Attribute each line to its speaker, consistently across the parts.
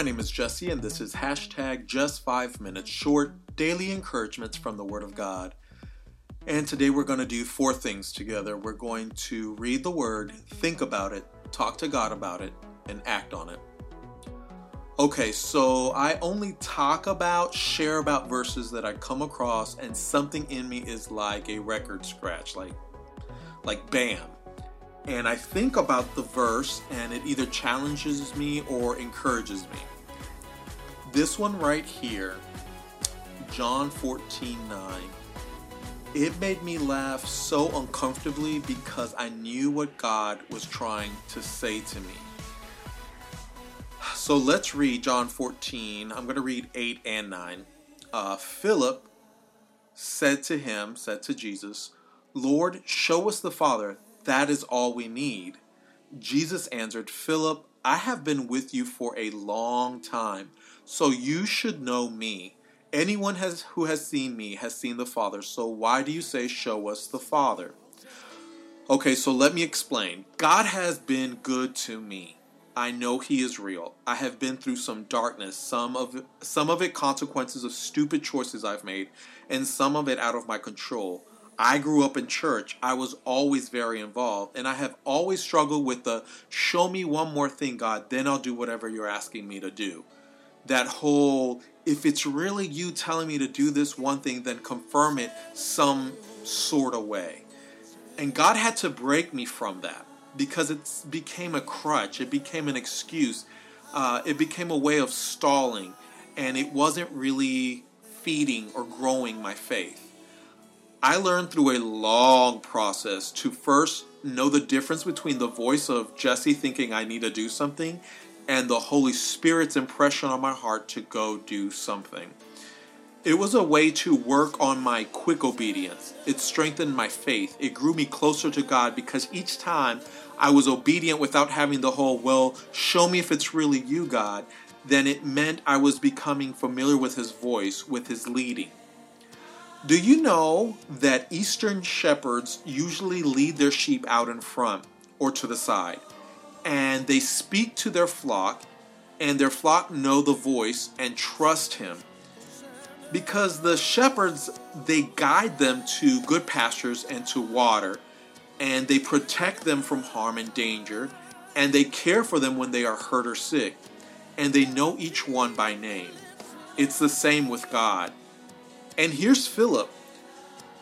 Speaker 1: My name is Jesse, and this is hashtag just five minutes short daily encouragements from the Word of God. And today we're going to do four things together. We're going to read the Word, think about it, talk to God about it, and act on it. Okay, so I only talk about, share about verses that I come across, and something in me is like a record scratch, like, like bam and I think about the verse and it either challenges me or encourages me. This one right here, John 14 9, it made me laugh so uncomfortably because I knew what God was trying to say to me. So let's read John 14. I'm going to read 8 and 9. Uh, Philip said to him, said to Jesus, Lord, show us the Father that is all we need. Jesus answered, Philip, I have been with you for a long time, so you should know me. Anyone has, who has seen me has seen the Father, so why do you say, Show us the Father? Okay, so let me explain. God has been good to me. I know he is real. I have been through some darkness, some of some of it consequences of stupid choices I've made, and some of it out of my control. I grew up in church. I was always very involved, and I have always struggled with the show me one more thing, God, then I'll do whatever you're asking me to do. That whole, if it's really you telling me to do this one thing, then confirm it some sort of way. And God had to break me from that because it became a crutch, it became an excuse, uh, it became a way of stalling, and it wasn't really feeding or growing my faith. I learned through a long process to first know the difference between the voice of Jesse thinking I need to do something and the Holy Spirit's impression on my heart to go do something. It was a way to work on my quick obedience. It strengthened my faith. It grew me closer to God because each time I was obedient without having the whole, well, show me if it's really you, God, then it meant I was becoming familiar with His voice, with His leading. Do you know that Eastern shepherds usually lead their sheep out in front or to the side? And they speak to their flock, and their flock know the voice and trust him. Because the shepherds, they guide them to good pastures and to water, and they protect them from harm and danger, and they care for them when they are hurt or sick, and they know each one by name. It's the same with God. And here's Philip.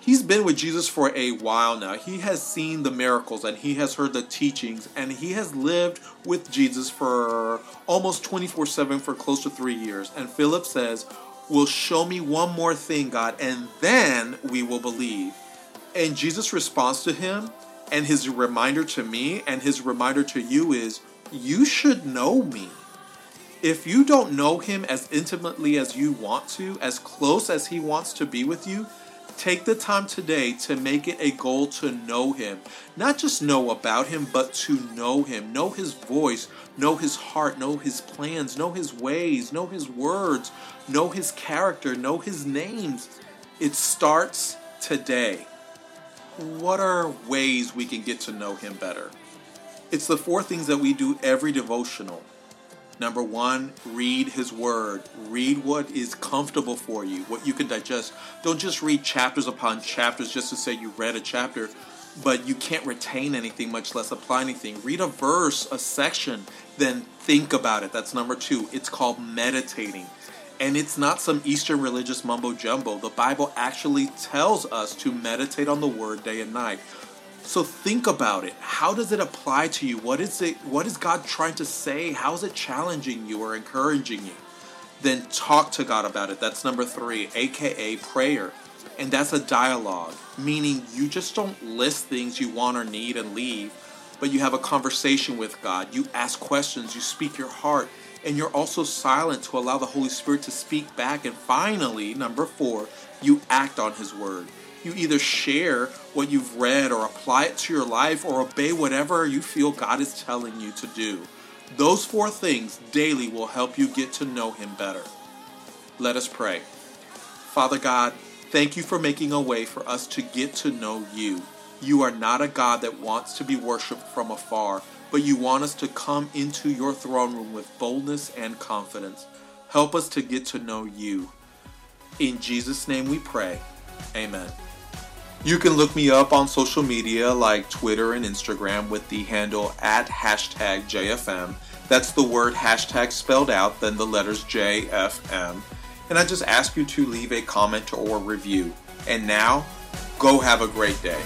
Speaker 1: He's been with Jesus for a while now. He has seen the miracles and he has heard the teachings and he has lived with Jesus for almost 24 7 for close to three years. And Philip says, Will show me one more thing, God, and then we will believe. And Jesus responds to him, and his reminder to me and his reminder to you is, You should know me if you don't know him as intimately as you want to, as close as he wants to be with you, take the time today to make it a goal to know him. Not just know about him, but to know him. Know his voice, know his heart, know his plans, know his ways, know his words, know his character, know his names. It starts today. What are ways we can get to know him better? It's the four things that we do every devotional Number one, read His Word. Read what is comfortable for you, what you can digest. Don't just read chapters upon chapters just to say you read a chapter, but you can't retain anything, much less apply anything. Read a verse, a section, then think about it. That's number two. It's called meditating. And it's not some Eastern religious mumbo jumbo. The Bible actually tells us to meditate on the Word day and night. So think about it. How does it apply to you? What is it what is God trying to say? How is it challenging you or encouraging you? Then talk to God about it. That's number 3, aka prayer. And that's a dialogue, meaning you just don't list things you want or need and leave, but you have a conversation with God. You ask questions, you speak your heart, and you're also silent to allow the Holy Spirit to speak back. And finally, number four, you act on His Word. You either share what you've read or apply it to your life or obey whatever you feel God is telling you to do. Those four things daily will help you get to know Him better. Let us pray. Father God, thank you for making a way for us to get to know you. You are not a God that wants to be worshiped from afar, but you want us to come into your throne room with boldness and confidence. Help us to get to know you. In Jesus' name we pray. Amen. You can look me up on social media like Twitter and Instagram with the handle at hashtag JFM. That's the word hashtag spelled out, then the letters JFM. And I just ask you to leave a comment or review. And now, go have a great day.